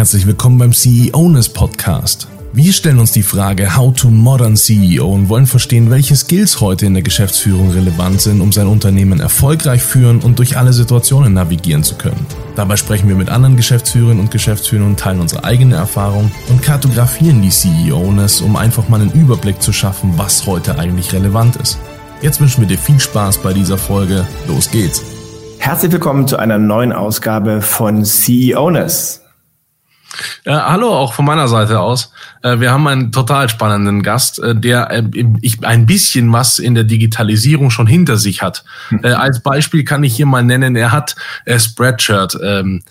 Herzlich willkommen beim CEOness Podcast. Wir stellen uns die Frage How to Modern CEO und wollen verstehen, welche Skills heute in der Geschäftsführung relevant sind, um sein Unternehmen erfolgreich führen und durch alle Situationen navigieren zu können. Dabei sprechen wir mit anderen Geschäftsführerinnen und Geschäftsführern und teilen unsere eigene Erfahrung und kartografieren die CEOness, um einfach mal einen Überblick zu schaffen, was heute eigentlich relevant ist. Jetzt wünschen wir dir viel Spaß bei dieser Folge. Los geht's! Herzlich willkommen zu einer neuen Ausgabe von CEOness. Äh, hallo, auch von meiner Seite aus. Äh, wir haben einen total spannenden Gast, äh, der ich, ein bisschen was in der Digitalisierung schon hinter sich hat. Hm. Als Beispiel kann ich hier mal nennen, er hat Spreadshirt ähm,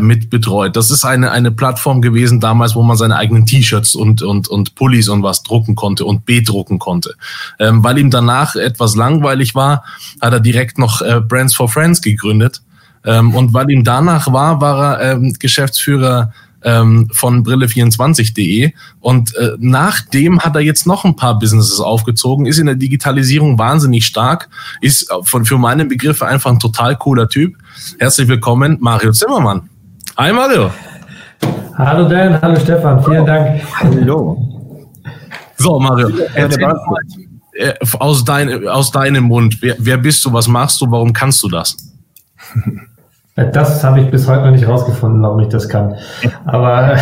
mit betreut. Das ist eine, eine Plattform gewesen damals, wo man seine eigenen T-Shirts und, und, und Pullis und was drucken konnte und bedrucken konnte. Ähm, weil ihm danach etwas langweilig war, hat er direkt noch Brands for Friends gegründet. Ähm, und weil ihm danach war, war er Geschäftsführer ähm, von brille24.de. Und äh, nachdem hat er jetzt noch ein paar Businesses aufgezogen, ist in der Digitalisierung wahnsinnig stark, ist von, für meine Begriffe einfach ein total cooler Typ. Herzlich willkommen, Mario Zimmermann. Hi Mario. Hallo Dan, hallo Stefan, vielen Dank. Hallo. So, Mario, erzähl mal, äh, aus, dein, aus deinem Mund, wer, wer bist du, was machst du, warum kannst du das? Das habe ich bis heute noch nicht rausgefunden, warum ich das kann. Aber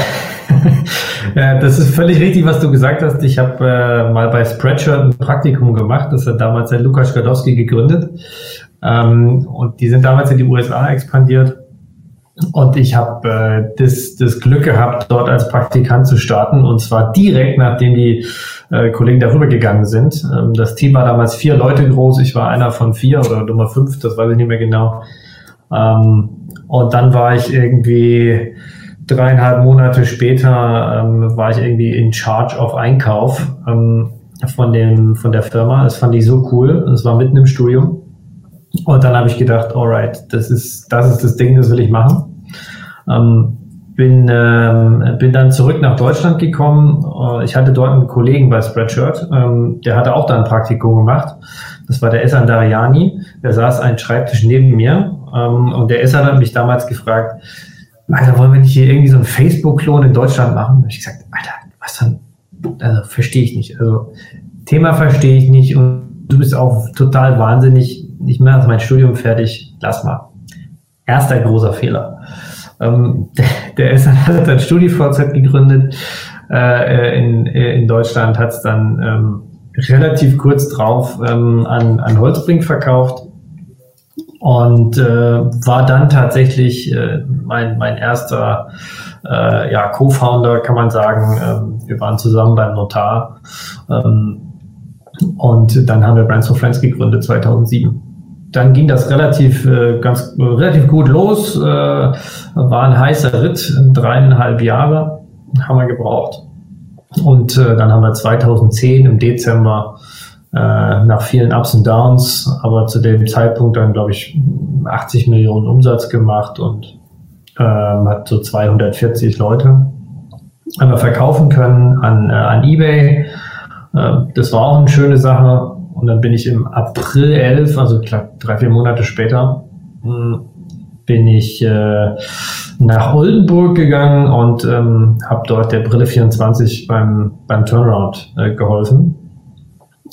ja, das ist völlig richtig, was du gesagt hast. Ich habe äh, mal bei Spreadshirt ein Praktikum gemacht. Das hat damals der Lukas Skadowski gegründet. Ähm, und die sind damals in die USA expandiert. Und ich habe äh, das, das Glück gehabt, dort als Praktikant zu starten. Und zwar direkt, nachdem die äh, Kollegen darüber gegangen sind. Ähm, das Team war damals vier Leute groß. Ich war einer von vier oder Nummer fünf, das weiß ich nicht mehr genau. Ähm, und dann war ich irgendwie dreieinhalb Monate später ähm, war ich irgendwie in Charge of Einkauf ähm, von dem von der Firma. Das fand ich so cool. Das war mitten im Studium. Und dann habe ich gedacht, alright, das ist das ist das Ding, das will ich machen. Ähm, bin ähm, bin dann zurück nach Deutschland gekommen. Äh, ich hatte dort einen Kollegen bei Spreadshirt, ähm, der hatte auch da ein Praktikum gemacht. Das war der Esan Dariani. Der saß einen Schreibtisch neben mir ähm, und der Esser hat mich damals gefragt, Alter, wollen wir nicht hier irgendwie so einen Facebook-Klon in Deutschland machen? Und ich gesagt, Alter, was dann? Also verstehe ich nicht. Also Thema verstehe ich nicht und du bist auch total wahnsinnig. Ich mache mein Studium fertig, lass mal. Erster großer Fehler. Ähm, der, Esser hat dann StudiVZ gegründet äh, in, in Deutschland, hat es dann ähm, relativ kurz drauf ähm, an, an Holzbrink verkauft und äh, war dann tatsächlich äh, mein, mein erster äh, ja, Co-Founder, kann man sagen. Ähm, wir waren zusammen beim Notar ähm, und dann haben wir Brands for Friends gegründet 2007. Dann ging das relativ äh, ganz relativ gut los, äh, war ein heißer Ritt, dreieinhalb Jahre haben wir gebraucht. Und äh, dann haben wir 2010 im Dezember nach vielen Ups und Downs, aber zu dem Zeitpunkt dann, glaube ich, 80 Millionen Umsatz gemacht und ähm, hat so 240 Leute haben wir verkaufen können an, äh, an eBay. Äh, das war auch eine schöne Sache. Und dann bin ich im April 11, also drei, vier Monate später, hm, bin ich äh, nach Oldenburg gegangen und ähm, habe dort der Brille 24 beim, beim Turnaround äh, geholfen.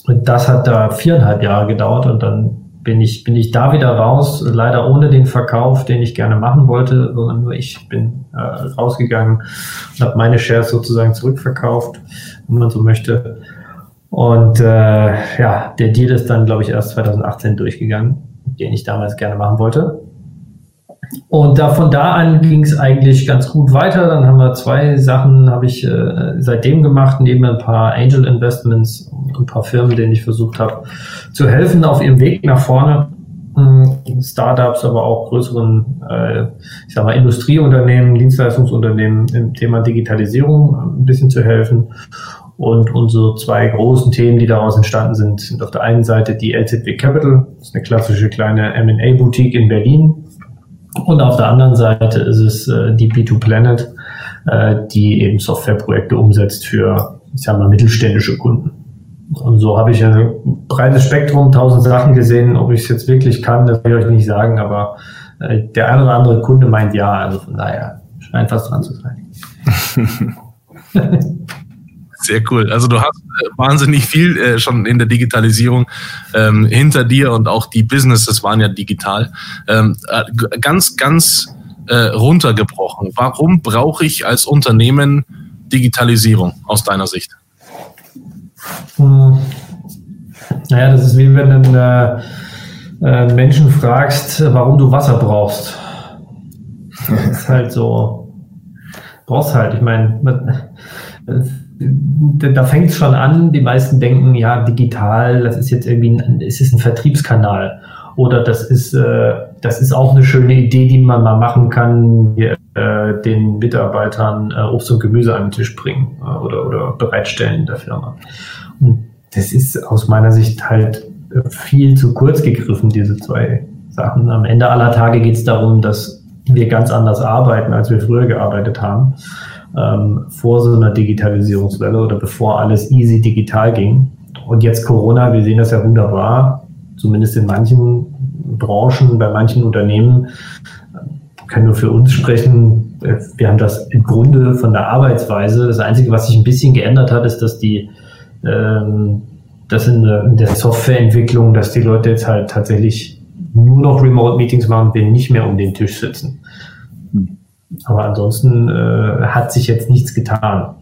Und das hat da viereinhalb Jahre gedauert und dann bin ich, bin ich da wieder raus, leider ohne den Verkauf, den ich gerne machen wollte, sondern nur ich bin äh, rausgegangen und habe meine Shares sozusagen zurückverkauft, wenn man so möchte. Und äh, ja, der Deal ist dann, glaube ich, erst 2018 durchgegangen, den ich damals gerne machen wollte. Und da von da an ging es eigentlich ganz gut weiter. Dann haben wir zwei Sachen habe ich äh, seitdem gemacht, neben ein paar Angel Investments und ein paar Firmen, denen ich versucht habe zu helfen auf ihrem Weg nach vorne. Hm, Startups, aber auch größeren, äh, ich sag mal, Industrieunternehmen, Dienstleistungsunternehmen im Thema Digitalisierung ein bisschen zu helfen. Und unsere zwei großen Themen, die daraus entstanden sind, sind auf der einen Seite die LZB Capital, das ist eine klassische kleine M&A-Boutique in Berlin, und auf der anderen Seite ist es äh, die B2 Planet, äh, die eben Softwareprojekte umsetzt für, ich sag mal, mittelständische Kunden. Und so habe ich ein breites Spektrum, tausend Sachen gesehen. Ob ich es jetzt wirklich kann, das will ich euch nicht sagen, aber äh, der eine oder andere Kunde meint ja. Also von daher scheint fast dran zu sein. Sehr cool. Also du hast äh, wahnsinnig viel äh, schon in der Digitalisierung ähm, hinter dir und auch die Businesses waren ja digital. Ähm, äh, ganz, ganz äh, runtergebrochen. Warum brauche ich als Unternehmen Digitalisierung aus deiner Sicht? Hm. Naja, das ist wie wenn du einen äh, Menschen fragst, warum du Wasser brauchst. Das ist halt so, brauchst halt. Ich meine, da fängt es schon an, die meisten denken, ja, digital, das ist jetzt irgendwie ein, ist es ein Vertriebskanal. Oder das ist, äh, das ist auch eine schöne Idee, die man mal machen kann, hier, äh, den Mitarbeitern äh, Obst und Gemüse an den Tisch bringen äh, oder, oder bereitstellen in der Firma. Und das ist aus meiner Sicht halt viel zu kurz gegriffen, diese zwei Sachen. Am Ende aller Tage geht es darum, dass wir ganz anders arbeiten, als wir früher gearbeitet haben ähm, vor so einer Digitalisierungswelle oder bevor alles easy digital ging. Und jetzt Corona, wir sehen das ja wunderbar, zumindest in manchen Branchen, bei manchen Unternehmen, können nur für uns sprechen. Wir haben das im Grunde von der Arbeitsweise. Das Einzige, was sich ein bisschen geändert hat, ist, dass die, ähm, das in der, Softwareentwicklung, dass die Leute jetzt halt tatsächlich nur noch Remote-Meetings machen, wenn nicht mehr um den Tisch sitzen. Aber ansonsten äh, hat sich jetzt nichts getan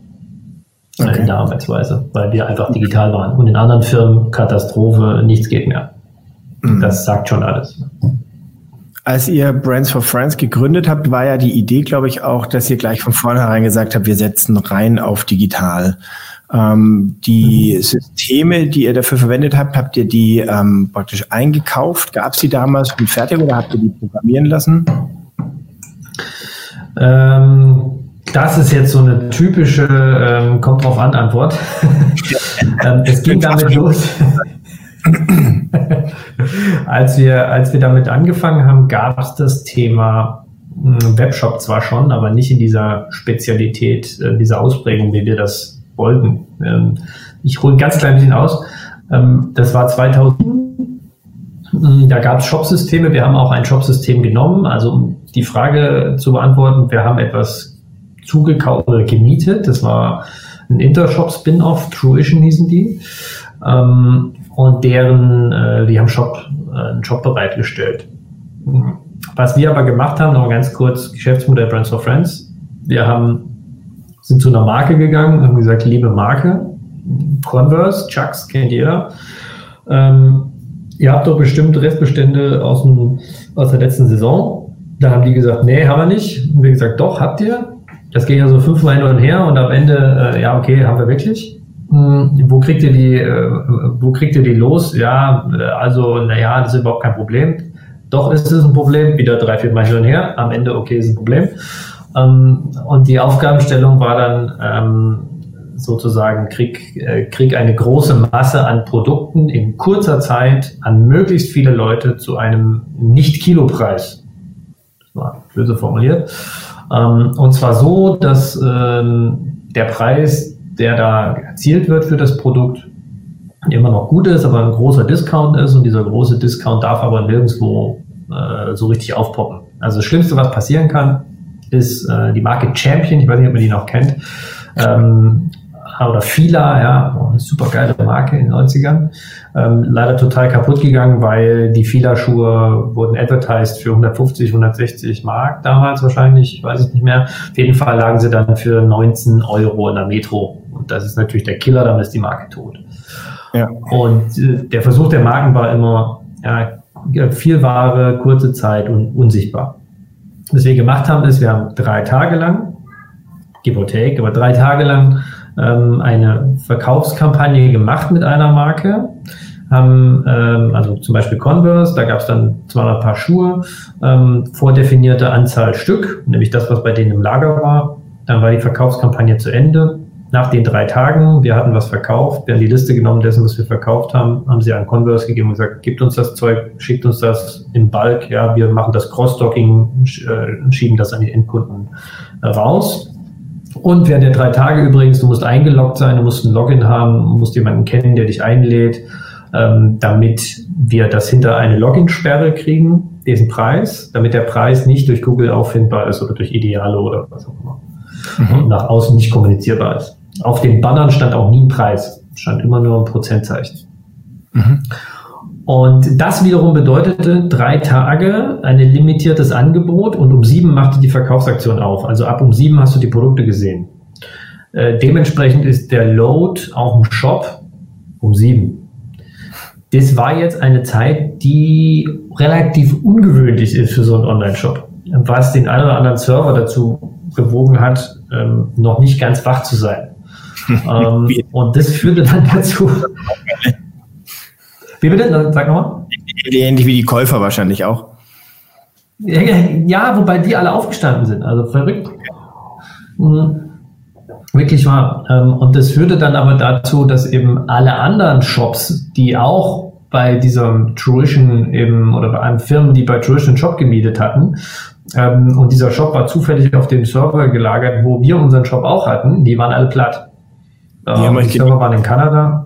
okay. in der Arbeitsweise, weil wir einfach digital waren. Und in anderen Firmen Katastrophe, nichts geht mehr. Mhm. Das sagt schon alles. Als ihr Brands for Friends gegründet habt, war ja die Idee, glaube ich, auch, dass ihr gleich von vornherein gesagt habt, wir setzen rein auf digital. Ähm, die mhm. Systeme, die ihr dafür verwendet habt, habt ihr die ähm, praktisch eingekauft? Gab es die damals schon fertig oder habt ihr die programmieren lassen? Ähm, das ist jetzt so eine typische ähm, kommt drauf an Antwort. ähm, es ging damit los. als, wir, als wir damit angefangen haben, gab es das Thema hm, Webshop zwar schon, aber nicht in dieser Spezialität, äh, dieser Ausprägung, wie wir das wollten. Ähm, ich hole ein ganz klein bisschen aus. Ähm, das war 2000. Hm, da gab es Shopsysteme. Wir haben auch ein Shopsystem genommen. Also die Frage zu beantworten. Wir haben etwas zugekauft oder gemietet. Das war ein Intershop-Spin-Off, Truition hießen die. Ähm, und deren, äh, die haben Shop, äh, einen Shop bereitgestellt. Was wir aber gemacht haben, noch ganz kurz, Geschäftsmodell Brands for Friends. Wir haben, sind zu einer Marke gegangen, haben gesagt, liebe Marke, Converse, Chucks, kennt jeder. Ähm, ihr habt doch bestimmt Restbestände aus, dem, aus der letzten Saison. Da haben die gesagt, nee, haben wir nicht. Und wir gesagt, doch, habt ihr. Das ging ja so fünfmal hin und her und am Ende, äh, ja, okay, haben wir wirklich. Hm, wo kriegt ihr die, äh, wo kriegt ihr die los? Ja, äh, also, naja, das ist überhaupt kein Problem. Doch ist es ein Problem, wieder drei, vier Mal hin und her. Am Ende, okay, ist ein Problem. Ähm, und die Aufgabenstellung war dann ähm, sozusagen, krieg, äh, krieg eine große Masse an Produkten in kurzer Zeit an möglichst viele Leute zu einem Nicht-Kilo-Preis böse formuliert. Ähm, und zwar so, dass ähm, der Preis, der da erzielt wird für das Produkt, immer noch gut ist, aber ein großer Discount ist und dieser große Discount darf aber nirgendwo äh, so richtig aufpoppen. Also das Schlimmste, was passieren kann, ist äh, die Marke Champion, ich weiß nicht, ob man die noch kennt, ähm, oder Fila, ja, eine super geile Marke in den 90ern. Ähm, leider total kaputt gegangen, weil die Fila-Schuhe wurden advertised für 150, 160 Mark damals wahrscheinlich, ich weiß es nicht mehr. Auf jeden Fall lagen sie dann für 19 Euro in der Metro. Und das ist natürlich der Killer, dann ist die Marke tot. Ja. Und äh, der Versuch der Marken war immer, ja, viel Ware, kurze Zeit und unsichtbar. Was wir gemacht haben, ist, wir haben drei Tage lang, give or take, aber drei Tage lang ähm, eine Verkaufskampagne gemacht mit einer Marke, haben ähm, also zum Beispiel Converse, da gab es dann 200 Paar Schuhe, ähm, vordefinierte Anzahl Stück, nämlich das, was bei denen im Lager war. Dann war die Verkaufskampagne zu Ende. Nach den drei Tagen, wir hatten was verkauft, wir haben die Liste genommen dessen, was wir verkauft haben, haben sie an Converse gegeben und gesagt, gebt uns das Zeug, schickt uns das im Bulk, ja, wir machen das Cross-Docking, äh, schieben das an die Endkunden raus. Und während der drei Tage übrigens, du musst eingeloggt sein, du musst ein Login haben, du musst jemanden kennen, der dich einlädt, ähm, damit wir das hinter eine Login-Sperre kriegen. diesen Preis, damit der Preis nicht durch Google auffindbar ist oder durch Ideale oder was auch immer. Mhm. Und nach außen nicht kommunizierbar ist. Auf den Bannern stand auch nie ein Preis, stand immer nur ein Prozentzeichen. Mhm. Und das wiederum bedeutete drei Tage, ein limitiertes Angebot und um sieben machte die Verkaufsaktion auf. Also ab um sieben hast du die Produkte gesehen. Äh, dementsprechend ist der Load auch im Shop um sieben. Das war jetzt eine Zeit, die relativ ungewöhnlich ist für so einen Online-Shop, was den einen oder anderen Server dazu bewogen hat, ähm, noch nicht ganz wach zu sein. ähm, und das führte dann dazu, wie bitte? Sag nochmal. Ähnlich wie die Käufer wahrscheinlich auch. Ja, wobei die alle aufgestanden sind. Also verrückt. Mhm. Wirklich wahr. Ähm, und das führte dann aber dazu, dass eben alle anderen Shops, die auch bei diesem Tuition eben oder bei einem Firmen, die bei Tuition Shop gemietet hatten, ähm, und dieser Shop war zufällig auf dem Server gelagert, wo wir unseren Shop auch hatten, die waren alle platt. Die, ähm, die Server waren in Kanada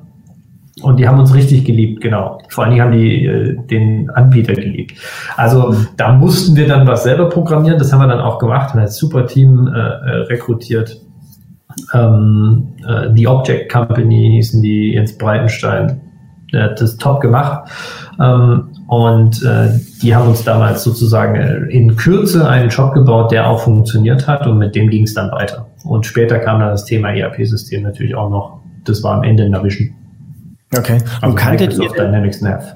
und die haben uns richtig geliebt, genau. Vor allen Dingen haben die äh, den Anbieter geliebt. Also da mussten wir dann was selber programmieren. Das haben wir dann auch gemacht. Wir haben ein super Team äh, äh, rekrutiert. Ähm, äh, die Object Company hießen die Jens Breitenstein. Der hat das top gemacht. Ähm, und äh, die haben uns damals sozusagen äh, in Kürze einen Job gebaut, der auch funktioniert hat. Und mit dem ging es dann weiter. Und später kam dann das Thema ERP-System natürlich auch noch. Das war am Ende in Okay. Und also kanntet ihr, Dynamics Nav.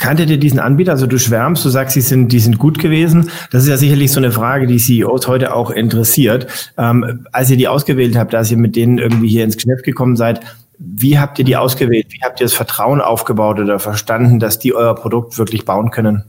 Kanntet ihr diesen Anbieter? Also du schwärmst, du sagst, die sind, die sind gut gewesen. Das ist ja sicherlich so eine Frage, die CEOs heute auch interessiert. Ähm, als ihr die ausgewählt habt, als ihr mit denen irgendwie hier ins Geschäft gekommen seid, wie habt ihr die ausgewählt? Wie habt ihr das Vertrauen aufgebaut oder verstanden, dass die euer Produkt wirklich bauen können?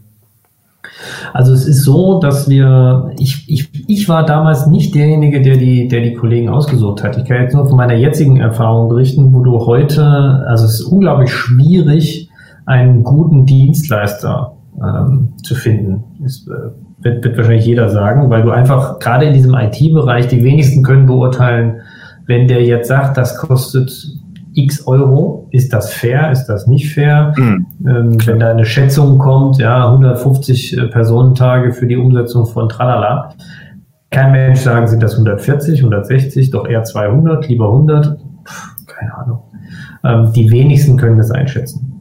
Also es ist so, dass wir, ich, ich, ich war damals nicht derjenige, der die, der die Kollegen ausgesucht hat. Ich kann jetzt nur von meiner jetzigen Erfahrung berichten, wo du heute, also es ist unglaublich schwierig, einen guten Dienstleister ähm, zu finden. Das äh, wird, wird wahrscheinlich jeder sagen, weil du einfach gerade in diesem IT-Bereich die wenigsten können beurteilen, wenn der jetzt sagt, das kostet x Euro. Ist das fair? Ist das nicht fair? Mhm. Ähm, wenn da eine Schätzung kommt, ja, 150 äh, Personentage für die Umsetzung von Tralala. Kein Mensch sagen, sind das 140, 160, doch eher 200, lieber 100. Puh, keine Ahnung. Ähm, die wenigsten können das einschätzen.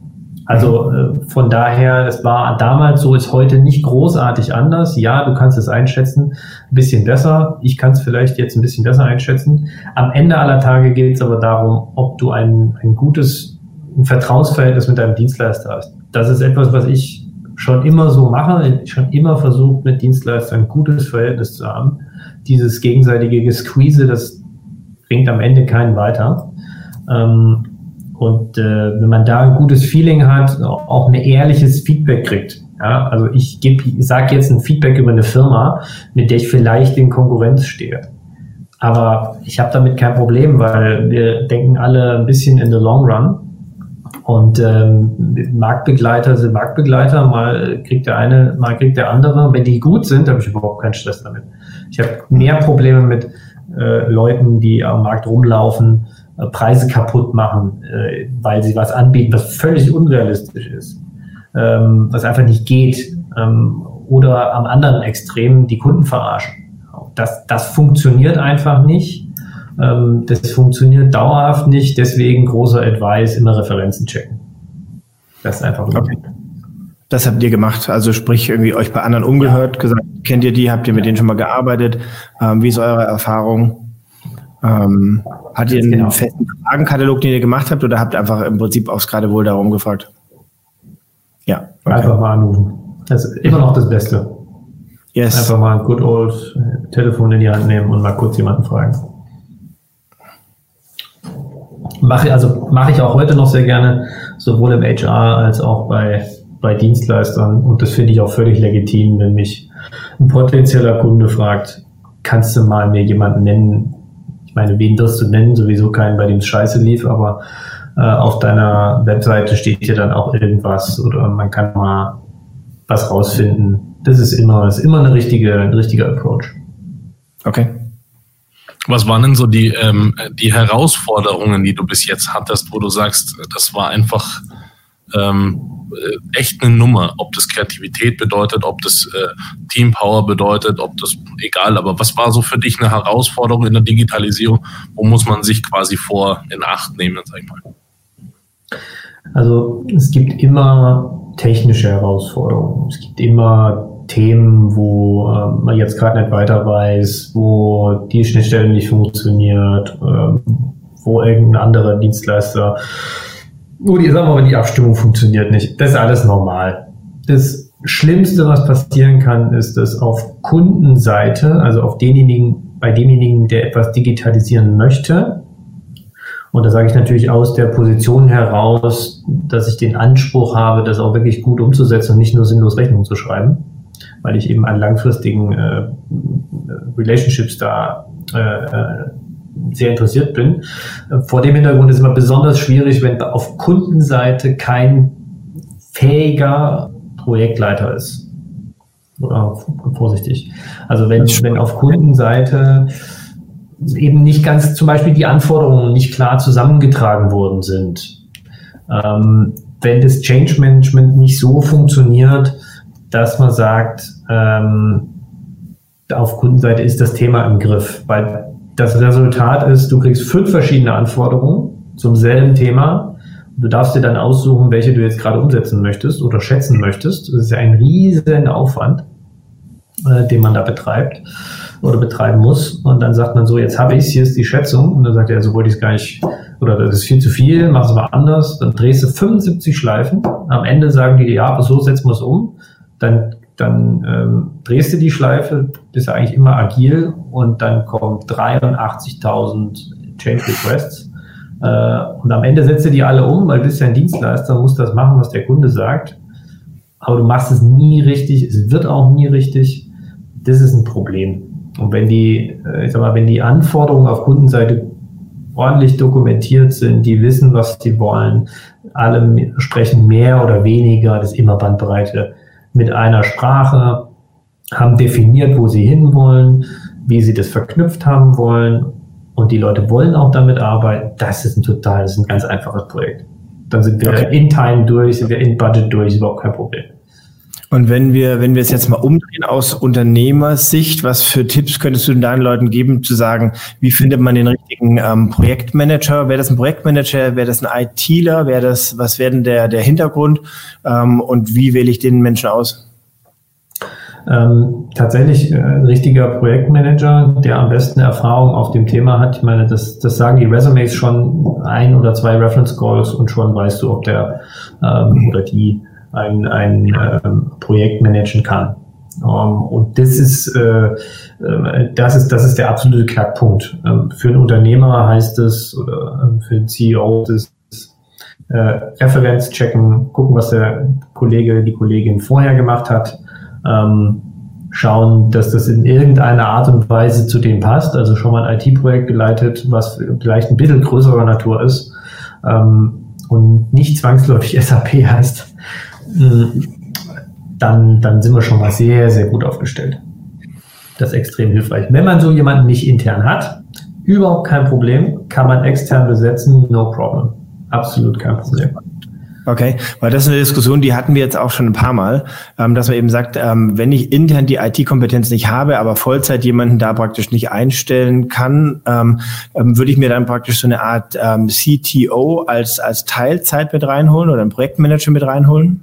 Also äh, von daher, es war damals so, ist heute nicht großartig anders. Ja, du kannst es einschätzen, ein bisschen besser. Ich kann es vielleicht jetzt ein bisschen besser einschätzen. Am Ende aller Tage geht es aber darum, ob du ein, ein gutes ein Vertrauensverhältnis mit deinem Dienstleister hast. Das ist etwas, was ich schon immer so mache. Ich schon immer versucht, mit Dienstleistern ein gutes Verhältnis zu haben. Dieses gegenseitige Squeeze, das bringt am Ende keinen weiter. Ähm, und äh, wenn man da ein gutes Feeling hat, auch ein ehrliches Feedback kriegt. Ja, also ich gebe, ich sage jetzt ein Feedback über eine Firma, mit der ich vielleicht in Konkurrenz stehe. Aber ich habe damit kein Problem, weil wir denken alle ein bisschen in the long run. Und ähm, Marktbegleiter sind Marktbegleiter, mal kriegt der eine, mal kriegt der andere. Wenn die gut sind, habe ich überhaupt keinen Stress damit. Ich habe mehr Probleme mit äh, Leuten, die am Markt rumlaufen Preise kaputt machen, äh, weil sie was anbieten, was völlig unrealistisch ist, ähm, was einfach nicht geht. Ähm, oder am anderen Extrem die Kunden verarschen. Das, das funktioniert einfach nicht. Ähm, das funktioniert dauerhaft nicht. Deswegen großer Advice, immer Referenzen checken. Das ist einfach okay. Das habt ihr gemacht, also sprich irgendwie euch bei anderen umgehört, gesagt, kennt ihr die, habt ihr mit denen schon mal gearbeitet? Wie ist eure Erfahrung? Ähm, hat ihr einen genau. festen Fragenkatalog, den ihr gemacht habt, oder habt ihr einfach im Prinzip aufs gerade wohl darum gefragt? Ja. Okay. Einfach mal anrufen. Das ist immer noch das Beste. Yes. Einfach mal ein good old Telefon in die Hand nehmen und mal kurz jemanden fragen. Mache, also mache ich auch heute noch sehr gerne, sowohl im HR als auch bei, bei Dienstleistern. Und das finde ich auch völlig legitim, wenn mich ein potenzieller Kunde fragt, kannst du mal mir jemanden nennen, meine, wen wirst du nennen? Sowieso keinen, bei dem es scheiße lief, aber äh, auf deiner Webseite steht hier dann auch irgendwas oder man kann mal was rausfinden. Das ist immer, ist immer eine richtige, ein richtiger Approach. Okay. Was waren denn so die, ähm, die Herausforderungen, die du bis jetzt hattest, wo du sagst, das war einfach ähm, äh, echt eine Nummer, ob das Kreativität bedeutet, ob das äh, Teampower bedeutet, ob das egal, aber was war so für dich eine Herausforderung in der Digitalisierung? Wo muss man sich quasi vor in Acht nehmen, sag ich mal? Also es gibt immer technische Herausforderungen. Es gibt immer Themen, wo äh, man jetzt gerade nicht weiter weiß, wo die Schnittstelle nicht funktioniert, äh, wo irgendein anderer Dienstleister, die, sagen wir mal, die Abstimmung funktioniert nicht. Das ist alles normal. Das Schlimmste, was passieren kann, ist, dass auf Kundenseite, also auf denjenigen, bei demjenigen, der etwas digitalisieren möchte, und da sage ich natürlich aus der Position heraus, dass ich den Anspruch habe, das auch wirklich gut umzusetzen und nicht nur sinnlos Rechnungen zu schreiben, weil ich eben an langfristigen äh, Relationships da äh, äh sehr interessiert bin. Vor dem Hintergrund ist es immer besonders schwierig, wenn auf Kundenseite kein fähiger Projektleiter ist. Oder vorsichtig. Also wenn, wenn auf Kundenseite eben nicht ganz zum Beispiel die Anforderungen nicht klar zusammengetragen worden sind. Ähm, wenn das Change Management nicht so funktioniert, dass man sagt, ähm, auf Kundenseite ist das Thema im Griff, weil das Resultat ist, du kriegst fünf verschiedene Anforderungen zum selben Thema. Du darfst dir dann aussuchen, welche du jetzt gerade umsetzen möchtest oder schätzen möchtest. Das ist ja ein riesen Aufwand, äh, den man da betreibt oder betreiben muss. Und dann sagt man so, jetzt habe ich es, hier ist die Schätzung. Und dann sagt er, so wollte ich es gar nicht, oder das ist viel zu viel, mach es mal anders. Dann drehst du 75 Schleifen. Am Ende sagen die, ja, aber so setzen wir es um. Dann, dann ähm, drehst du die Schleife, bist ja eigentlich immer agil und dann kommen 83.000 Change Requests. Äh, und am Ende setzt du die alle um, weil du bist ja ein Dienstleister, musst das machen, was der Kunde sagt. Aber du machst es nie richtig, es wird auch nie richtig. Das ist ein Problem. Und wenn die, äh, ich sag mal, wenn die Anforderungen auf Kundenseite ordentlich dokumentiert sind, die wissen, was sie wollen, alle sprechen mehr oder weniger, das ist immer Bandbreite, mit einer Sprache, haben definiert, wo sie hinwollen, wie sie das verknüpft haben wollen und die Leute wollen auch damit arbeiten, das ist ein total, das ist ein ganz einfaches Projekt. Dann sind wir okay. in Time durch, sind wir in Budget durch, ist überhaupt kein Problem. Und wenn wir, wenn wir es jetzt mal umdrehen aus Unternehmersicht, was für Tipps könntest du deinen Leuten geben, zu sagen, wie findet man den richtigen ähm, Projektmanager? Wäre das ein Projektmanager? Wäre das ein ITler? Wäre das, was wäre denn der, der Hintergrund? Ähm, und wie wähle ich den Menschen aus? Ähm, tatsächlich äh, richtiger Projektmanager, der am besten Erfahrung auf dem Thema hat. Ich meine, das, das sagen die Resumes schon ein oder zwei Reference Calls und schon weißt du, ob der ähm, oder die ein, ein ähm, Projekt managen kann. Um, ähm, und das ist, äh, äh, das ist, das ist der absolute Knackpunkt. Ähm, für einen Unternehmer heißt es, oder ähm, für einen CEO ist es, äh, Referenz checken, gucken, was der Kollege, die Kollegin vorher gemacht hat, ähm, schauen, dass das in irgendeiner Art und Weise zu dem passt. Also schon mal ein IT-Projekt geleitet, was vielleicht ein bisschen größerer Natur ist ähm, und nicht zwangsläufig SAP heißt. Hm, dann, dann sind wir schon mal sehr, sehr gut aufgestellt. Das ist extrem hilfreich. Wenn man so jemanden nicht intern hat, überhaupt kein Problem, kann man extern besetzen, no problem. Absolut kein Problem. Okay, weil das ist eine Diskussion, die hatten wir jetzt auch schon ein paar Mal, ähm, dass man eben sagt, ähm, wenn ich intern die IT-Kompetenz nicht habe, aber Vollzeit jemanden da praktisch nicht einstellen kann, ähm, würde ich mir dann praktisch so eine Art CTO als, als Teilzeit mit reinholen oder einen Projektmanager mit reinholen?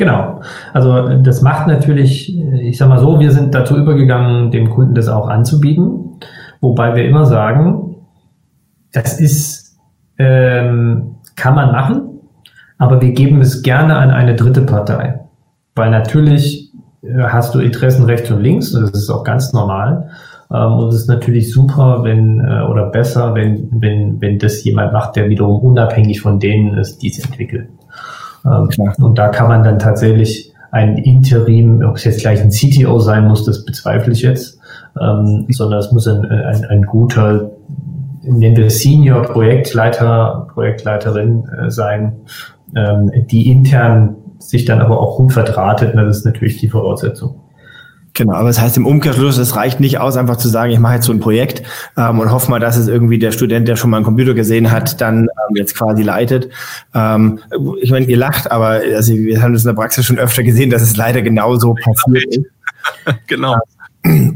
Genau. Also das macht natürlich, ich sag mal so, wir sind dazu übergegangen, dem Kunden das auch anzubieten, wobei wir immer sagen, das ist, ähm, kann man machen, aber wir geben es gerne an eine dritte Partei, weil natürlich äh, hast du Interessen rechts und links, das ist auch ganz normal. Ähm, und es ist natürlich super, wenn äh, oder besser, wenn, wenn, wenn das jemand macht, der wiederum unabhängig von denen ist, die es entwickeln. Ähm, und da kann man dann tatsächlich ein Interim, ob es jetzt gleich ein CTO sein muss, das bezweifle ich jetzt, ähm, sondern es muss ein, ein, ein guter, nennen wir Senior Projektleiter, Projektleiterin äh, sein, ähm, die intern sich dann aber auch gut verdrahtet. Das ist natürlich die Voraussetzung. Genau, aber es das heißt im Umkehrschluss, es reicht nicht aus, einfach zu sagen, ich mache jetzt so ein Projekt ähm, und hoffe mal, dass es irgendwie der Student, der schon mal einen Computer gesehen hat, dann ähm, jetzt quasi leitet. Ähm, ich meine, ihr lacht, aber also wir haben das in der Praxis schon öfter gesehen, dass es leider genauso passiert ist. genau.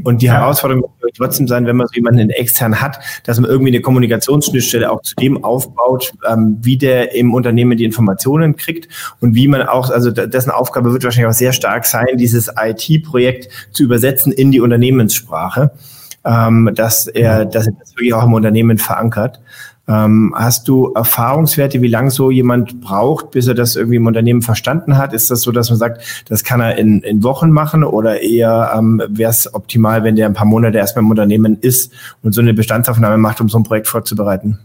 Und die Herausforderung wird trotzdem sein, wenn man so jemanden extern hat, dass man irgendwie eine Kommunikationsschnittstelle auch zu dem aufbaut, ähm, wie der im Unternehmen die Informationen kriegt und wie man auch, also dessen Aufgabe wird wahrscheinlich auch sehr stark sein, dieses IT-Projekt zu übersetzen in die Unternehmenssprache, ähm, dass er, dass er das wirklich auch im Unternehmen verankert. Ähm, hast du Erfahrungswerte, wie lange so jemand braucht, bis er das irgendwie im Unternehmen verstanden hat? Ist das so, dass man sagt, das kann er in, in Wochen machen oder eher ähm, wäre es optimal, wenn der ein paar Monate erstmal im Unternehmen ist und so eine Bestandsaufnahme macht, um so ein Projekt vorzubereiten?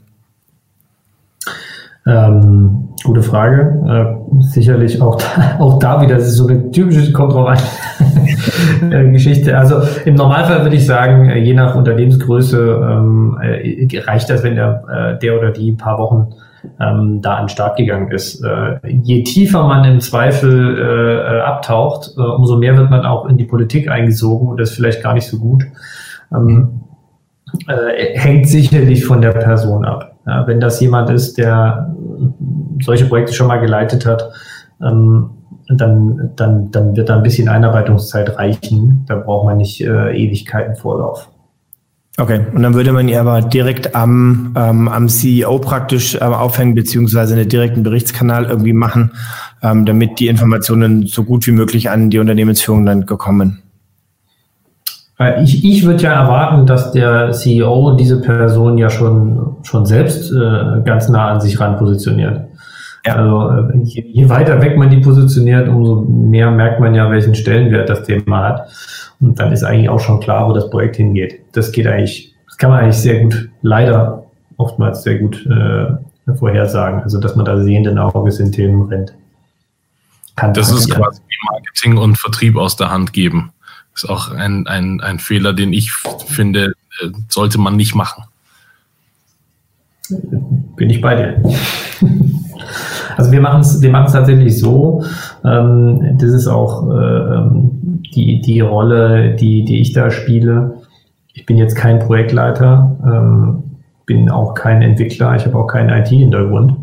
Ähm, gute Frage. Äh, sicherlich auch da, auch da wieder, das ist so eine typische Kontrollen-Geschichte. also im Normalfall würde ich sagen, äh, je nach Unternehmensgröße ähm, äh, reicht das, wenn der, äh, der oder die ein paar Wochen ähm, da an den Start gegangen ist. Äh, je tiefer man im Zweifel äh, abtaucht, umso mehr wird man auch in die Politik eingesogen und das vielleicht gar nicht so gut. Ähm, hängt sicherlich von der Person ab. Ja, wenn das jemand ist, der solche Projekte schon mal geleitet hat, ähm, dann, dann, dann wird da ein bisschen Einarbeitungszeit reichen. Da braucht man nicht äh, Ewigkeiten Vorlauf. Okay, und dann würde man ihr aber direkt am, ähm, am CEO praktisch ähm, aufhängen, beziehungsweise einen direkten Berichtskanal irgendwie machen, ähm, damit die Informationen so gut wie möglich an die Unternehmensführung dann gekommen. Ich, ich würde ja erwarten, dass der CEO diese Person ja schon, schon selbst äh, ganz nah an sich ran positioniert. Ja. Also äh, je, je, weiter weg man die positioniert, umso mehr merkt man ja, welchen Stellenwert das Thema hat. Und dann ist eigentlich auch schon klar, wo das Projekt hingeht. Das geht eigentlich, das kann man eigentlich sehr gut, leider oftmals sehr gut äh, vorhersagen. Also dass man da sehenden Auges in Themen rennt. Kann das ist quasi Marketing und Vertrieb aus der Hand geben ist auch ein, ein, ein Fehler, den ich finde, äh, sollte man nicht machen. Bin ich bei dir. Also wir machen es wir tatsächlich so, ähm, das ist auch äh, ähm, die, die Rolle, die, die ich da spiele. Ich bin jetzt kein Projektleiter, ähm, bin auch kein Entwickler, ich habe auch keinen IT-Hintergrund.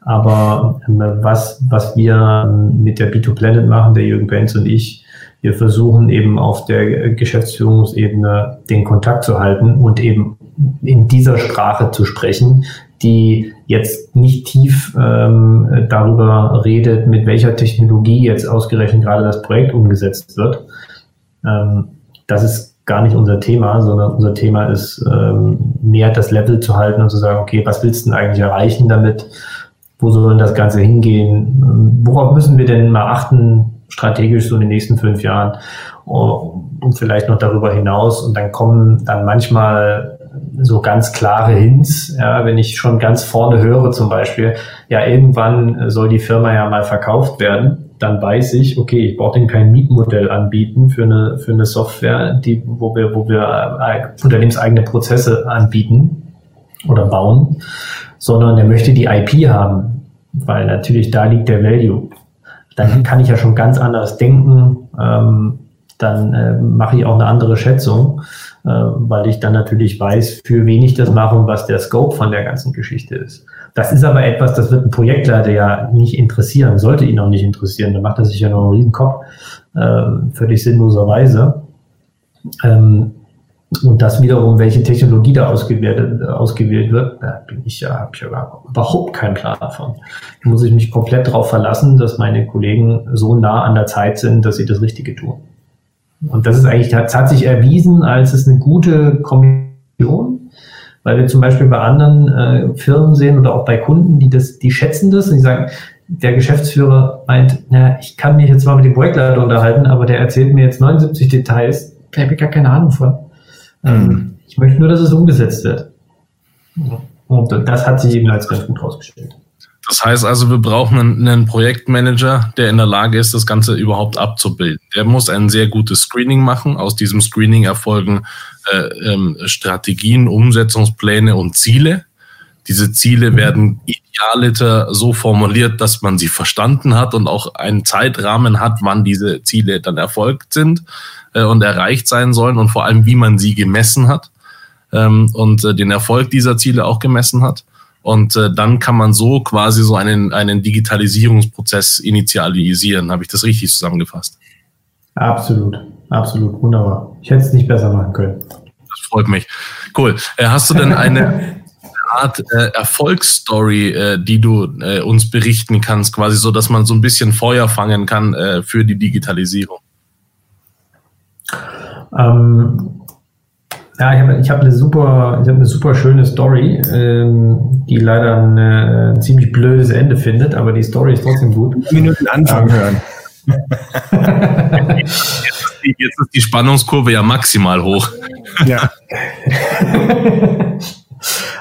Aber ähm, was, was wir mit der B2Planet machen, der Jürgen Benz und ich, wir versuchen eben auf der Geschäftsführungsebene den Kontakt zu halten und eben in dieser Sprache zu sprechen, die jetzt nicht tief ähm, darüber redet, mit welcher Technologie jetzt ausgerechnet gerade das Projekt umgesetzt wird. Ähm, das ist gar nicht unser Thema, sondern unser Thema ist, ähm, mehr das Level zu halten und zu sagen, okay, was willst du denn eigentlich erreichen damit? Wo soll denn das Ganze hingehen? Worauf müssen wir denn mal achten, strategisch so in den nächsten fünf Jahren und vielleicht noch darüber hinaus. Und dann kommen dann manchmal so ganz klare Hints, ja, wenn ich schon ganz vorne höre zum Beispiel, ja, irgendwann soll die Firma ja mal verkauft werden, dann weiß ich, okay, ich brauche denn kein Mietmodell anbieten für eine, für eine Software, die, wo wir, wo wir äh, unternehmenseigene Prozesse anbieten oder bauen, sondern er möchte die IP haben, weil natürlich da liegt der Value dann kann ich ja schon ganz anders denken. Ähm, dann äh, mache ich auch eine andere Schätzung, äh, weil ich dann natürlich weiß, für wen ich das mache und was der Scope von der ganzen Geschichte ist. Das ist aber etwas, das wird ein Projektleiter ja nicht interessieren, sollte ihn auch nicht interessieren. Da macht er sich ja noch einen riesen Kopf, äh, völlig sinnloserweise. Ähm, und das wiederum, welche Technologie da ausgewählt, ausgewählt wird, da bin ich ja, habe ich ja überhaupt keinen Plan davon. Da muss ich mich komplett darauf verlassen, dass meine Kollegen so nah an der Zeit sind, dass sie das Richtige tun. Und das ist eigentlich, das hat sich erwiesen als es eine gute Kombination, weil wir zum Beispiel bei anderen äh, Firmen sehen oder auch bei Kunden, die das, die schätzen das und die sagen, der Geschäftsführer meint, na, ich kann mich jetzt mal mit dem Projektleiter unterhalten, aber der erzählt mir jetzt 79 Details, da habe ich gar keine Ahnung von. Mhm. Ich möchte nur, dass es umgesetzt wird. Und das hat sich eben als ganz gut herausgestellt. Das heißt also, wir brauchen einen, einen, Projektmanager, der in der Lage ist, das Ganze überhaupt abzubilden. Der muss ein sehr gutes Screening machen. Aus diesem Screening erfolgen äh, ähm, Strategien, Umsetzungspläne und Ziele. Diese Ziele mhm. werden idealiter so formuliert, dass man sie verstanden hat und auch einen Zeitrahmen hat, wann diese Ziele dann erfolgt sind. äh, und erreicht sein sollen und vor allem, wie man sie gemessen hat ähm, und äh, den Erfolg dieser Ziele auch gemessen hat. Und äh, dann kann man so quasi so einen, einen Digitalisierungsprozess initialisieren. Habe ich das richtig zusammengefasst? Absolut, absolut, wunderbar. Ich hätte es nicht besser machen können. Das freut mich. Cool. Äh, hast du denn eine Art äh, Erfolgsstory, äh, die du äh, uns berichten kannst, quasi so, dass man so ein bisschen Feuer fangen kann äh, für die Digitalisierung? Ähm, ja, ich habe ich hab eine super, ich habe eine super schöne Story, ähm, die leider ein, äh, ziemlich blödes Ende findet, aber die Story ist trotzdem gut. Minuten Anfang hören. jetzt, ist die, jetzt ist die Spannungskurve ja maximal hoch. Ja.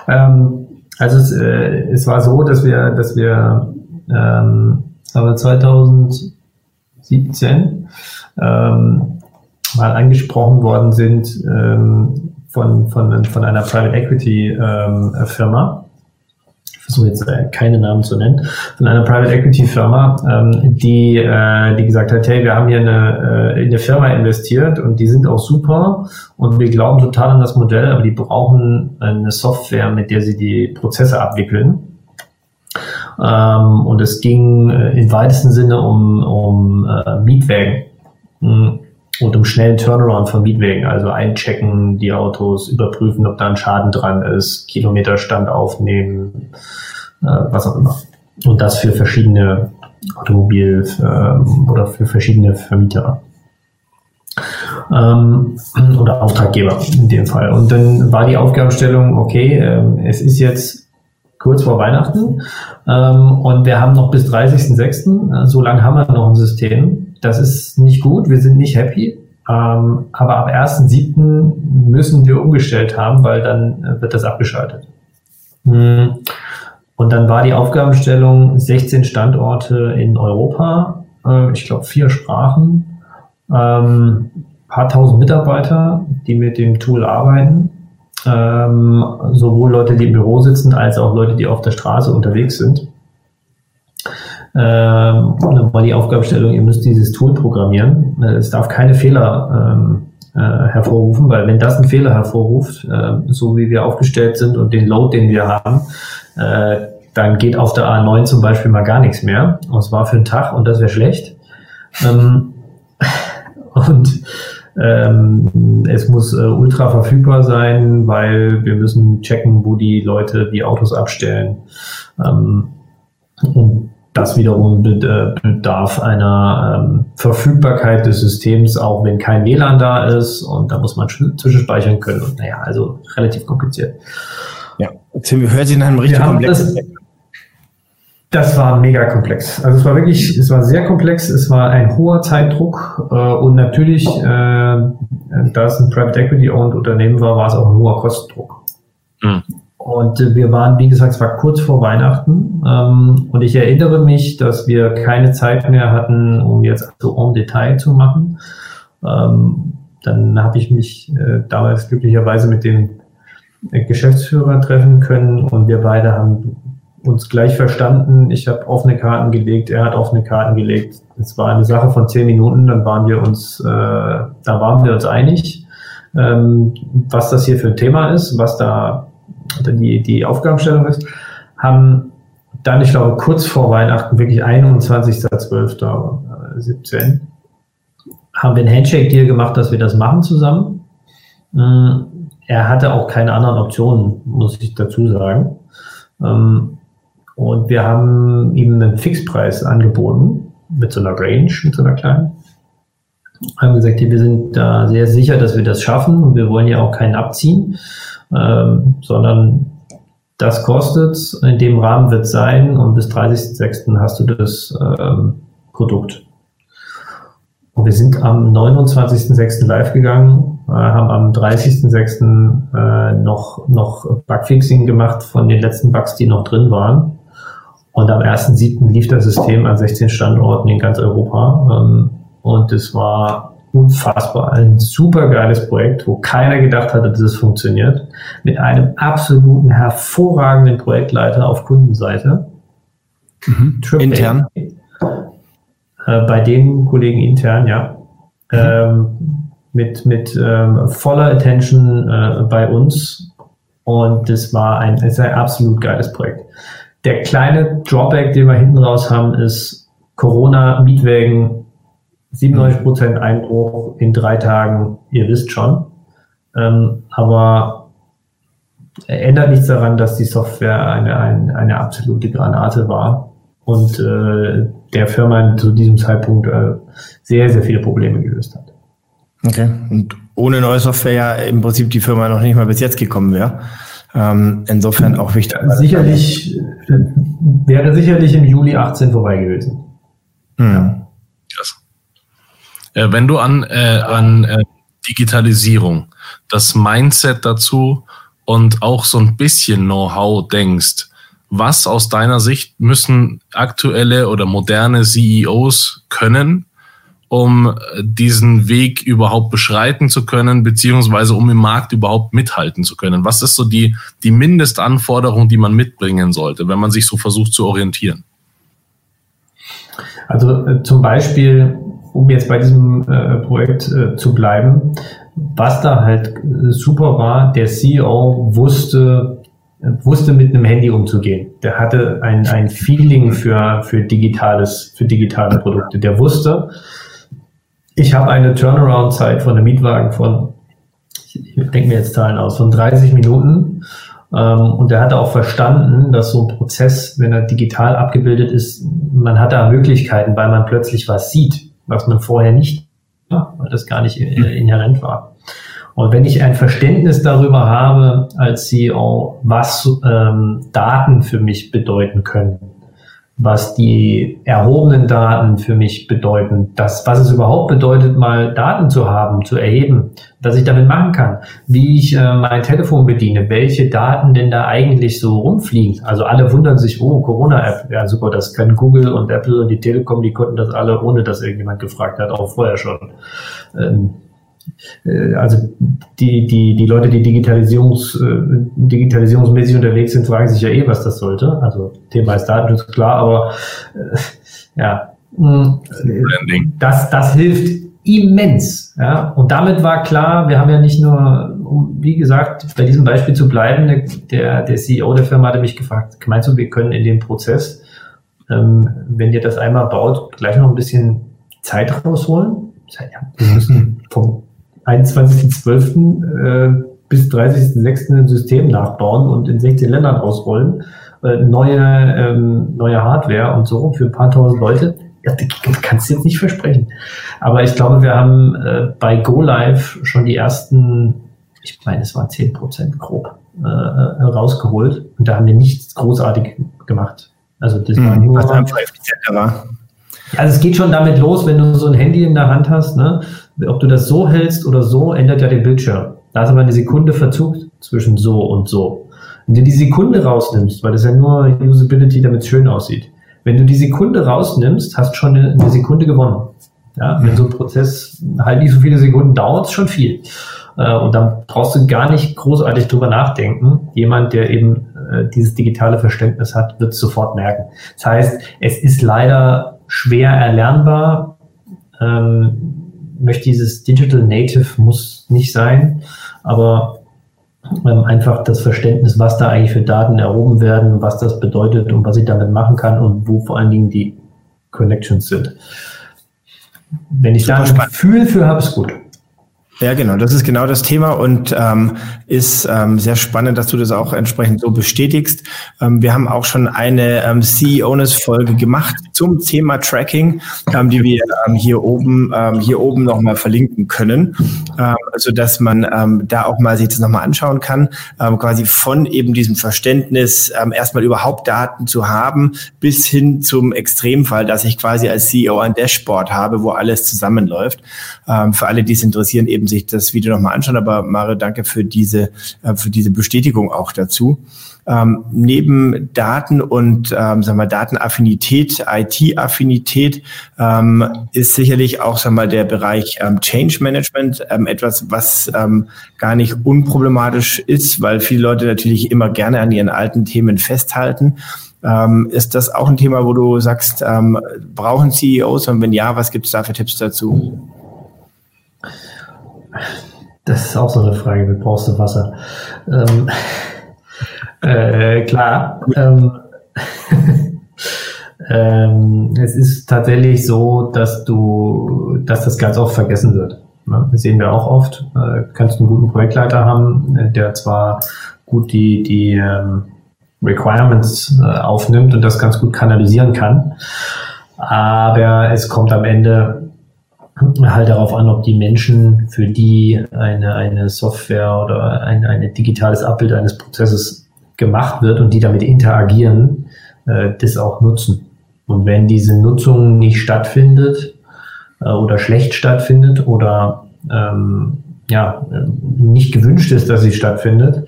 ähm, also es, äh, es war so, dass wir, dass wir ähm, aber 2017 ähm, mal angesprochen worden sind ähm, von, von, von einer Private Equity ähm, Firma. Versuche jetzt äh, keine Namen zu nennen, von einer Private Equity Firma, ähm, die, äh, die gesagt hat, hey, wir haben hier eine, äh, in eine Firma investiert und die sind auch super und wir glauben total an das Modell, aber die brauchen eine Software, mit der sie die Prozesse abwickeln. Ähm, und es ging äh, im weitesten Sinne um, um äh, Mietwägen. Hm und um schnellen Turnaround von Mietwegen, also einchecken die Autos, überprüfen, ob da ein Schaden dran ist, Kilometerstand aufnehmen, äh, was auch immer. Und das für verschiedene Automobil- äh, oder für verschiedene Vermieter. Ähm, oder Auftraggeber in dem Fall. Und dann war die Aufgabenstellung, okay, ähm, es ist jetzt kurz vor Weihnachten ähm, und wir haben noch bis 30.06., äh, so lange haben wir noch ein System das ist nicht gut, wir sind nicht happy. Ähm, aber ab 1.7. müssen wir umgestellt haben, weil dann äh, wird das abgeschaltet. Hm. Und dann war die Aufgabenstellung 16 Standorte in Europa, äh, ich glaube vier Sprachen, ähm, paar tausend Mitarbeiter, die mit dem Tool arbeiten, ähm, sowohl Leute, die im Büro sitzen, als auch Leute, die auf der Straße unterwegs sind. Ähm, war die Aufgabenstellung, ihr müsst dieses Tool programmieren. Äh, es darf keine Fehler ähm, äh, hervorrufen, weil wenn das einen Fehler hervorruft, äh, so wie wir aufgestellt sind und den Load, den wir haben, äh, dann geht auf der A9 zum Beispiel mal gar nichts mehr. Und zwar für einen Tag und das wäre schlecht. Ähm, und ähm, es muss äh, ultra verfügbar sein, weil wir müssen checken, wo die Leute die Autos abstellen. Ähm, und das wiederum bedarf einer ähm, Verfügbarkeit des Systems, auch wenn kein WLAN da ist und da muss man zwischenspeichern können. Und naja, also relativ kompliziert. Ja, Tim, hört sich nach einem richtig komplexen. Das, das war mega komplex. Also es war wirklich, es war sehr komplex, es war ein hoher Zeitdruck äh, und natürlich, äh, da es ein Private Equity owned Unternehmen war, war es auch ein hoher Kostendruck. Mhm. Und äh, wir waren, wie gesagt, es war kurz vor Weihnachten. Ähm, und ich erinnere mich, dass wir keine Zeit mehr hatten, um jetzt so en Detail zu machen. Ähm, dann habe ich mich äh, damals glücklicherweise mit dem Geschäftsführer treffen können und wir beide haben uns gleich verstanden. Ich habe offene Karten gelegt, er hat offene Karten gelegt. Es war eine Sache von zehn Minuten, dann waren wir uns, äh, da waren wir uns einig, ähm, was das hier für ein Thema ist, was da die, die Aufgabenstellung ist, haben dann, ich glaube, kurz vor Weihnachten, wirklich 21.12.17, haben wir einen Handshake-Deal gemacht, dass wir das machen zusammen. Mm, er hatte auch keine anderen Optionen, muss ich dazu sagen. Ähm, und wir haben ihm einen Fixpreis angeboten, mit so einer Range, mit so einer kleinen. Haben gesagt, wir sind da sehr sicher, dass wir das schaffen und wir wollen ja auch keinen abziehen ähm, sondern das kostet, in dem Rahmen wird es sein und bis 30.06. hast du das ähm, Produkt. Und wir sind am 29.06. live gegangen, äh, haben am 30.06. Äh, noch, noch Bugfixing gemacht von den letzten Bugs, die noch drin waren. Und am 1.07. lief das System an 16 Standorten in ganz Europa. Ähm, und es war unfassbar. Ein super geiles Projekt, wo keiner gedacht hatte, dass es funktioniert. Mit einem absoluten hervorragenden Projektleiter auf Kundenseite. Mhm. Intern? Äh, bei den Kollegen intern, ja. Mhm. Ähm, mit, mit ähm, voller Attention äh, bei uns. Und das war ein, ist ein absolut geiles Projekt. Der kleine Drawback, den wir hinten raus haben, ist Corona, Mietwägen, 97% Einbruch in drei Tagen, ihr wisst schon. Ähm, aber ändert nichts daran, dass die Software eine, eine, eine absolute Granate war und äh, der Firma zu diesem Zeitpunkt äh, sehr, sehr viele Probleme gelöst hat. Okay. Und ohne neue Software ja im Prinzip die Firma noch nicht mal bis jetzt gekommen wäre. Ähm, insofern auch wichtig. Sicherlich, wäre sicherlich im Juli 18 vorbei gewesen. Hm. Äh, wenn du an, äh, an äh, Digitalisierung, das Mindset dazu und auch so ein bisschen Know-how denkst, was aus deiner Sicht müssen aktuelle oder moderne CEOs können, um diesen Weg überhaupt beschreiten zu können, beziehungsweise um im Markt überhaupt mithalten zu können? Was ist so die, die Mindestanforderung, die man mitbringen sollte, wenn man sich so versucht zu orientieren? Also äh, zum Beispiel, um jetzt bei diesem äh, Projekt äh, zu bleiben, was da halt äh, super war, der CEO wusste, wusste mit einem Handy umzugehen. Der hatte ein, ein Feeling für, für digitales, für digitale Produkte. Der wusste, ich habe eine Turnaround-Zeit von einem Mietwagen von, ich denke mir jetzt Zahlen aus, von 30 Minuten. Ähm, und er hatte auch verstanden, dass so ein Prozess, wenn er digital abgebildet ist, man hat da Möglichkeiten, weil man plötzlich was sieht, was man vorher nicht, weil das gar nicht inhärent war. Und wenn ich ein Verständnis darüber habe als CEO, was ähm, Daten für mich bedeuten können, was die erhobenen Daten für mich bedeuten, das, was es überhaupt bedeutet, mal Daten zu haben, zu erheben, dass ich damit machen kann, wie ich äh, mein Telefon bediene, welche Daten denn da eigentlich so rumfliegen. Also alle wundern sich, oh, Corona-App, ja super, das können Google und Apple und die Telekom, die konnten das alle, ohne dass irgendjemand gefragt hat, auch vorher schon. Ähm, äh, also die, die, die Leute, die Digitalisierungs, äh, digitalisierungsmäßig unterwegs sind, fragen sich ja eh, was das sollte. Also Thema ist Datenschutz klar, aber äh, ja, mh, das, das hilft immens. Ja? Und damit war klar, wir haben ja nicht nur, um, wie gesagt, bei diesem Beispiel zu bleiben, der, der CEO der Firma hatte mich gefragt, meinst du, wir können in dem Prozess, ähm, wenn ihr das einmal baut, gleich noch ein bisschen Zeit rausholen? Ja, wir müssen vom 21.12. Äh, bis 30.06. ein System nachbauen und in 16 Ländern ausrollen. Äh, neue, ähm, neue Hardware und so für ein paar tausend Leute. Ja, das kannst du jetzt nicht versprechen. Aber ich glaube, wir haben äh, bei GoLive schon die ersten, ich meine, es waren 10 Prozent grob, äh, äh, rausgeholt. Und da haben wir nichts großartig gemacht. Also das hm, war nur. Was einfach effizienter war. Also es geht schon damit los, wenn du so ein Handy in der Hand hast, ne? Ob du das so hältst oder so, ändert ja den Bildschirm. Da ist aber eine Sekunde Verzug zwischen so und so. Wenn du die Sekunde rausnimmst, weil das ja nur Usability, damit es schön aussieht. Wenn du die Sekunde rausnimmst, hast schon eine, eine Sekunde gewonnen. Ja, wenn so ein Prozess halt nicht so viele Sekunden dauert, ist schon viel. Äh, und dann brauchst du gar nicht großartig drüber nachdenken. Jemand, der eben äh, dieses digitale Verständnis hat, wird es sofort merken. Das heißt, es ist leider schwer erlernbar. Ähm, möchte dieses Digital Native muss nicht sein, aber ähm, einfach das Verständnis, was da eigentlich für Daten erhoben werden, was das bedeutet und was ich damit machen kann und wo vor allen Dingen die Connections sind. Wenn ich Super da ein Gefühl für habe, ist gut. Ja, genau, das ist genau das Thema und ähm, ist ähm, sehr spannend, dass du das auch entsprechend so bestätigst. Ähm, wir haben auch schon eine ähm, CEOness-Folge gemacht zum Thema Tracking, ähm, die wir ähm, hier oben ähm, hier oben nochmal verlinken können, ähm, also dass man ähm, da auch mal sich das nochmal anschauen kann, ähm, quasi von eben diesem Verständnis ähm, erstmal überhaupt Daten zu haben, bis hin zum Extremfall, dass ich quasi als CEO ein Dashboard habe, wo alles zusammenläuft. Ähm, für alle, die es interessieren, eben sich das Video nochmal anschauen. Aber Mario, danke für diese, äh, für diese Bestätigung auch dazu. Ähm, neben Daten und ähm, sagen wir, Datenaffinität, IT-Affinität ähm, ist sicherlich auch sagen wir, der Bereich ähm, Change Management ähm, etwas, was ähm, gar nicht unproblematisch ist, weil viele Leute natürlich immer gerne an ihren alten Themen festhalten. Ähm, ist das auch ein Thema, wo du sagst, ähm, brauchen CEOs und wenn ja, was gibt es da für Tipps dazu? Das ist auch so eine Frage, wie brauchst du Wasser? Ähm, äh, klar. Ähm, ähm, es ist tatsächlich so, dass du, dass das ganz oft vergessen wird. Ne? Das sehen wir auch oft. Äh, kannst einen guten Projektleiter haben, der zwar gut die, die ähm, Requirements äh, aufnimmt und das ganz gut kanalisieren kann, aber es kommt am Ende halt darauf an, ob die Menschen, für die eine, eine Software oder ein, ein digitales Abbild eines Prozesses gemacht wird und die damit interagieren, äh, das auch nutzen. Und wenn diese Nutzung nicht stattfindet äh, oder schlecht stattfindet oder ähm, ja, nicht gewünscht ist, dass sie stattfindet,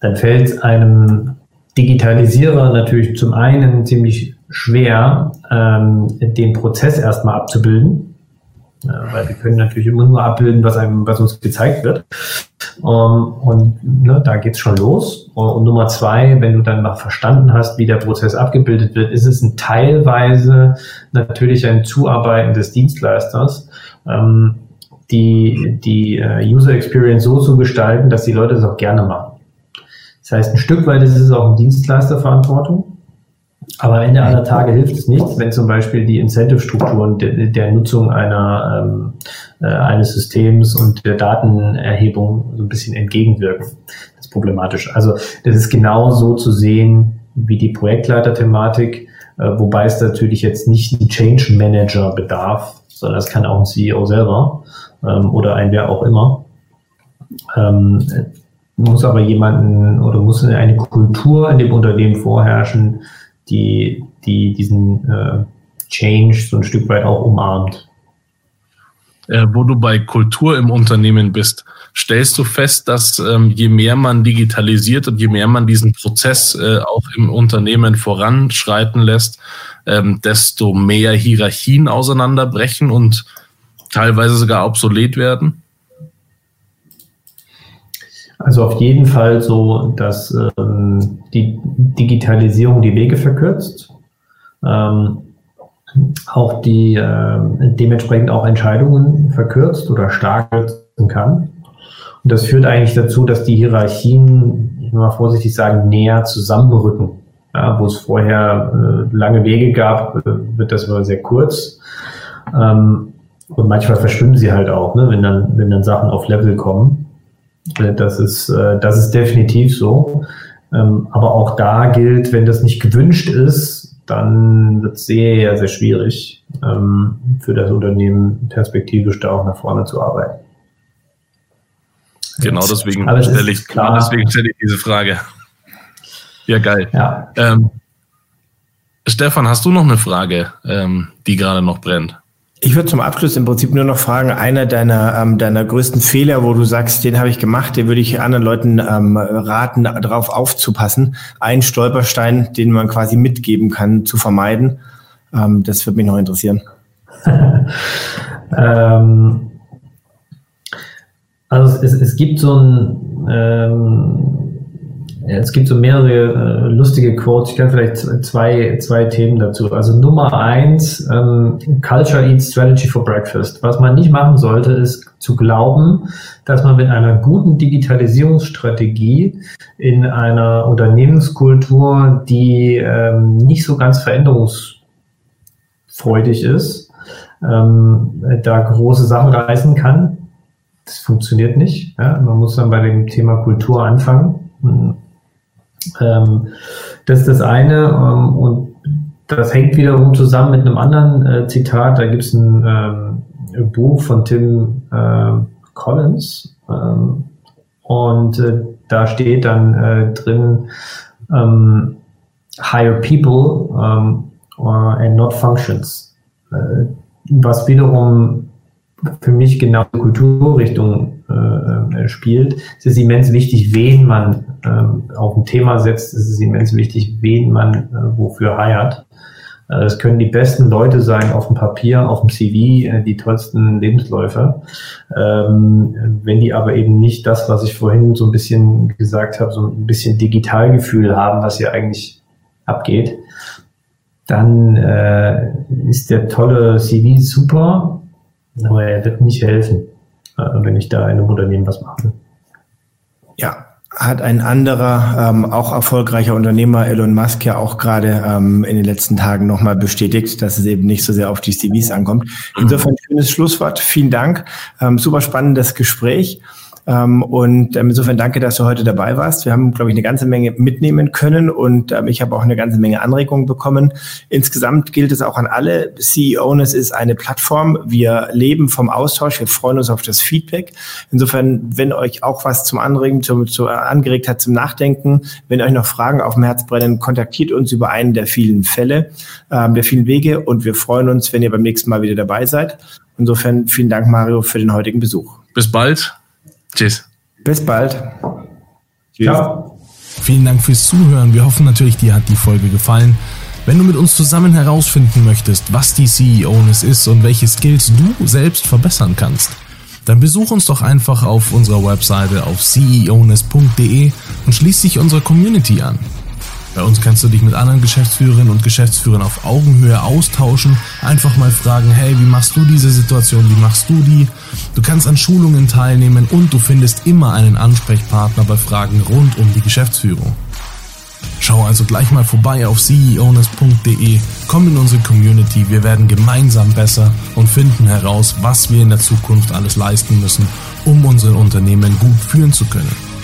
dann fällt es einem Digitalisierer natürlich zum einen ziemlich schwer, ähm, den Prozess erstmal abzubilden weil wir können natürlich immer nur abbilden, was einem, was uns gezeigt wird. Ähm, und ne, da geht's schon los. Und Nummer zwei, wenn du dann noch verstanden hast, wie der Prozess abgebildet wird, ist es ein teilweise natürlich ein Zuarbeiten des Dienstleisters, ähm, die, die uh, User Experience so zu gestalten, dass die Leute es auch gerne machen. Das heißt, ein Stück weit ist es auch eine Dienstleisterverantwortung. Aber am Ende aller Tage hilft es nichts, wenn zum Beispiel die Incentive-Strukturen der, der, Nutzung einer, ähm, äh, eines Systems und der Datenerhebung so ein bisschen entgegenwirken. Das ist problematisch. Also das ist genau so zu sehen wie die Projektleiter-Thematik, äh, wobei es natürlich jetzt nicht ein Change Manager bedarf, sondern es kann auch ein CEO selber ähm, oder ein wer auch immer. Ähm, muss aber jemanden oder muss eine Kultur in dem Unternehmen vorherrschen, die, die diesen äh, Change so ein Stück weit auch umarmt. Äh, wo du bei Kultur im Unternehmen bist, stellst du fest, dass ähm, je mehr man digitalisiert und je mehr man diesen Prozess äh, auch im Unternehmen voranschreiten lässt, ähm, desto mehr Hierarchien auseinanderbrechen und teilweise sogar obsolet werden? Also auf jeden Fall so, dass ähm, die Digitalisierung die Wege verkürzt, ähm, auch die äh, dementsprechend auch Entscheidungen verkürzt oder stark kürzen kann. Und das führt eigentlich dazu, dass die Hierarchien, ich will mal vorsichtig sagen, näher zusammenrücken. Ja, wo es vorher äh, lange Wege gab, äh, wird das mal sehr kurz. Ähm, und manchmal verschwimmen sie halt auch, ne, wenn dann, wenn dann Sachen auf Level kommen. Äh, das ist, äh, das ist definitiv so. Ähm, aber auch da gilt, wenn das nicht gewünscht ist, dann wird es sehr, sehr schwierig ähm, für das Unternehmen perspektivisch da auch nach vorne zu arbeiten. Genau deswegen stelle ich, genau deswegen stelle ich diese Frage. Ja, geil. Ja. Ähm, Stefan, hast du noch eine Frage, ähm, die gerade noch brennt? Ich würde zum Abschluss im Prinzip nur noch fragen, einer deiner, ähm, deiner größten Fehler, wo du sagst, den habe ich gemacht, den würde ich anderen Leuten ähm, raten, darauf aufzupassen. Ein Stolperstein, den man quasi mitgeben kann, zu vermeiden. Ähm, das würde mich noch interessieren. ähm, also es, es gibt so ein ähm, es gibt so mehrere äh, lustige Quotes. Ich kann vielleicht zwei, zwei Themen dazu. Also Nummer eins, ähm, Culture Eats Strategy for Breakfast. Was man nicht machen sollte, ist zu glauben, dass man mit einer guten Digitalisierungsstrategie in einer Unternehmenskultur, die ähm, nicht so ganz veränderungsfreudig ist, ähm, da große Sachen reißen kann. Das funktioniert nicht. Ja? Man muss dann bei dem Thema Kultur anfangen. Ähm, das ist das eine. Ähm, und das hängt wiederum zusammen mit einem anderen äh, Zitat. Da gibt es ein, ähm, Buch von Tim äh, Collins. Ähm, und äh, da steht dann äh, drin, ähm, hire people um, and not functions. Äh, was wiederum für mich genau die Kulturrichtung äh, äh, spielt. Es ist immens wichtig, wen man äh, auf ein Thema setzt. Es ist immens wichtig, wen man äh, wofür heiert. Äh, es können die besten Leute sein auf dem Papier, auf dem CV, äh, die tollsten Lebensläufe. Ähm, wenn die aber eben nicht das, was ich vorhin so ein bisschen gesagt habe, so ein bisschen Digitalgefühl haben, was hier eigentlich abgeht, dann äh, ist der tolle CV super, aber er wird nicht helfen. Äh, wenn ich da in einem Unternehmen was mache. Ja, hat ein anderer, ähm, auch erfolgreicher Unternehmer, Elon Musk, ja auch gerade ähm, in den letzten Tagen nochmal bestätigt, dass es eben nicht so sehr auf die CVs ankommt. Insofern schönes Schlusswort. Vielen Dank. Ähm, super spannendes Gespräch. Ähm, und ähm, insofern danke, dass du heute dabei warst. Wir haben, glaube ich, eine ganze Menge mitnehmen können und ähm, ich habe auch eine ganze Menge Anregungen bekommen. Insgesamt gilt es auch an alle CEOs, es ist eine Plattform. Wir leben vom Austausch. Wir freuen uns auf das Feedback. Insofern, wenn euch auch was zum Anregen, zu, zu, angeregt hat zum Nachdenken, wenn euch noch Fragen auf dem Herz brennen, kontaktiert uns über einen der vielen Fälle, der vielen Wege und wir freuen uns, wenn ihr beim nächsten Mal wieder dabei seid. Insofern vielen Dank, Mario, für den heutigen Besuch. Bis bald. Tschüss. Bis bald. Tschüss. Ciao. Vielen Dank fürs Zuhören. Wir hoffen natürlich, dir hat die Folge gefallen. Wenn du mit uns zusammen herausfinden möchtest, was die CEO-Ness ist und welche Skills du selbst verbessern kannst, dann besuch uns doch einfach auf unserer Webseite auf ceoness.de und schließ dich unserer Community an. Bei uns kannst du dich mit anderen Geschäftsführerinnen und Geschäftsführern auf Augenhöhe austauschen, einfach mal fragen, hey, wie machst du diese Situation, wie machst du die? Du kannst an Schulungen teilnehmen und du findest immer einen Ansprechpartner bei Fragen rund um die Geschäftsführung. Schau also gleich mal vorbei auf ceowness.de, komm in unsere Community, wir werden gemeinsam besser und finden heraus, was wir in der Zukunft alles leisten müssen, um unsere Unternehmen gut führen zu können.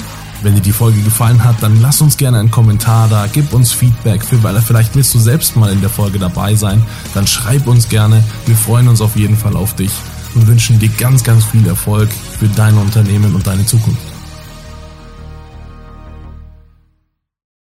Wenn dir die Folge gefallen hat, dann lass uns gerne einen Kommentar da, gib uns Feedback, für, weil vielleicht willst du selbst mal in der Folge dabei sein, dann schreib uns gerne. Wir freuen uns auf jeden Fall auf dich und wünschen dir ganz, ganz viel Erfolg für dein Unternehmen und deine Zukunft.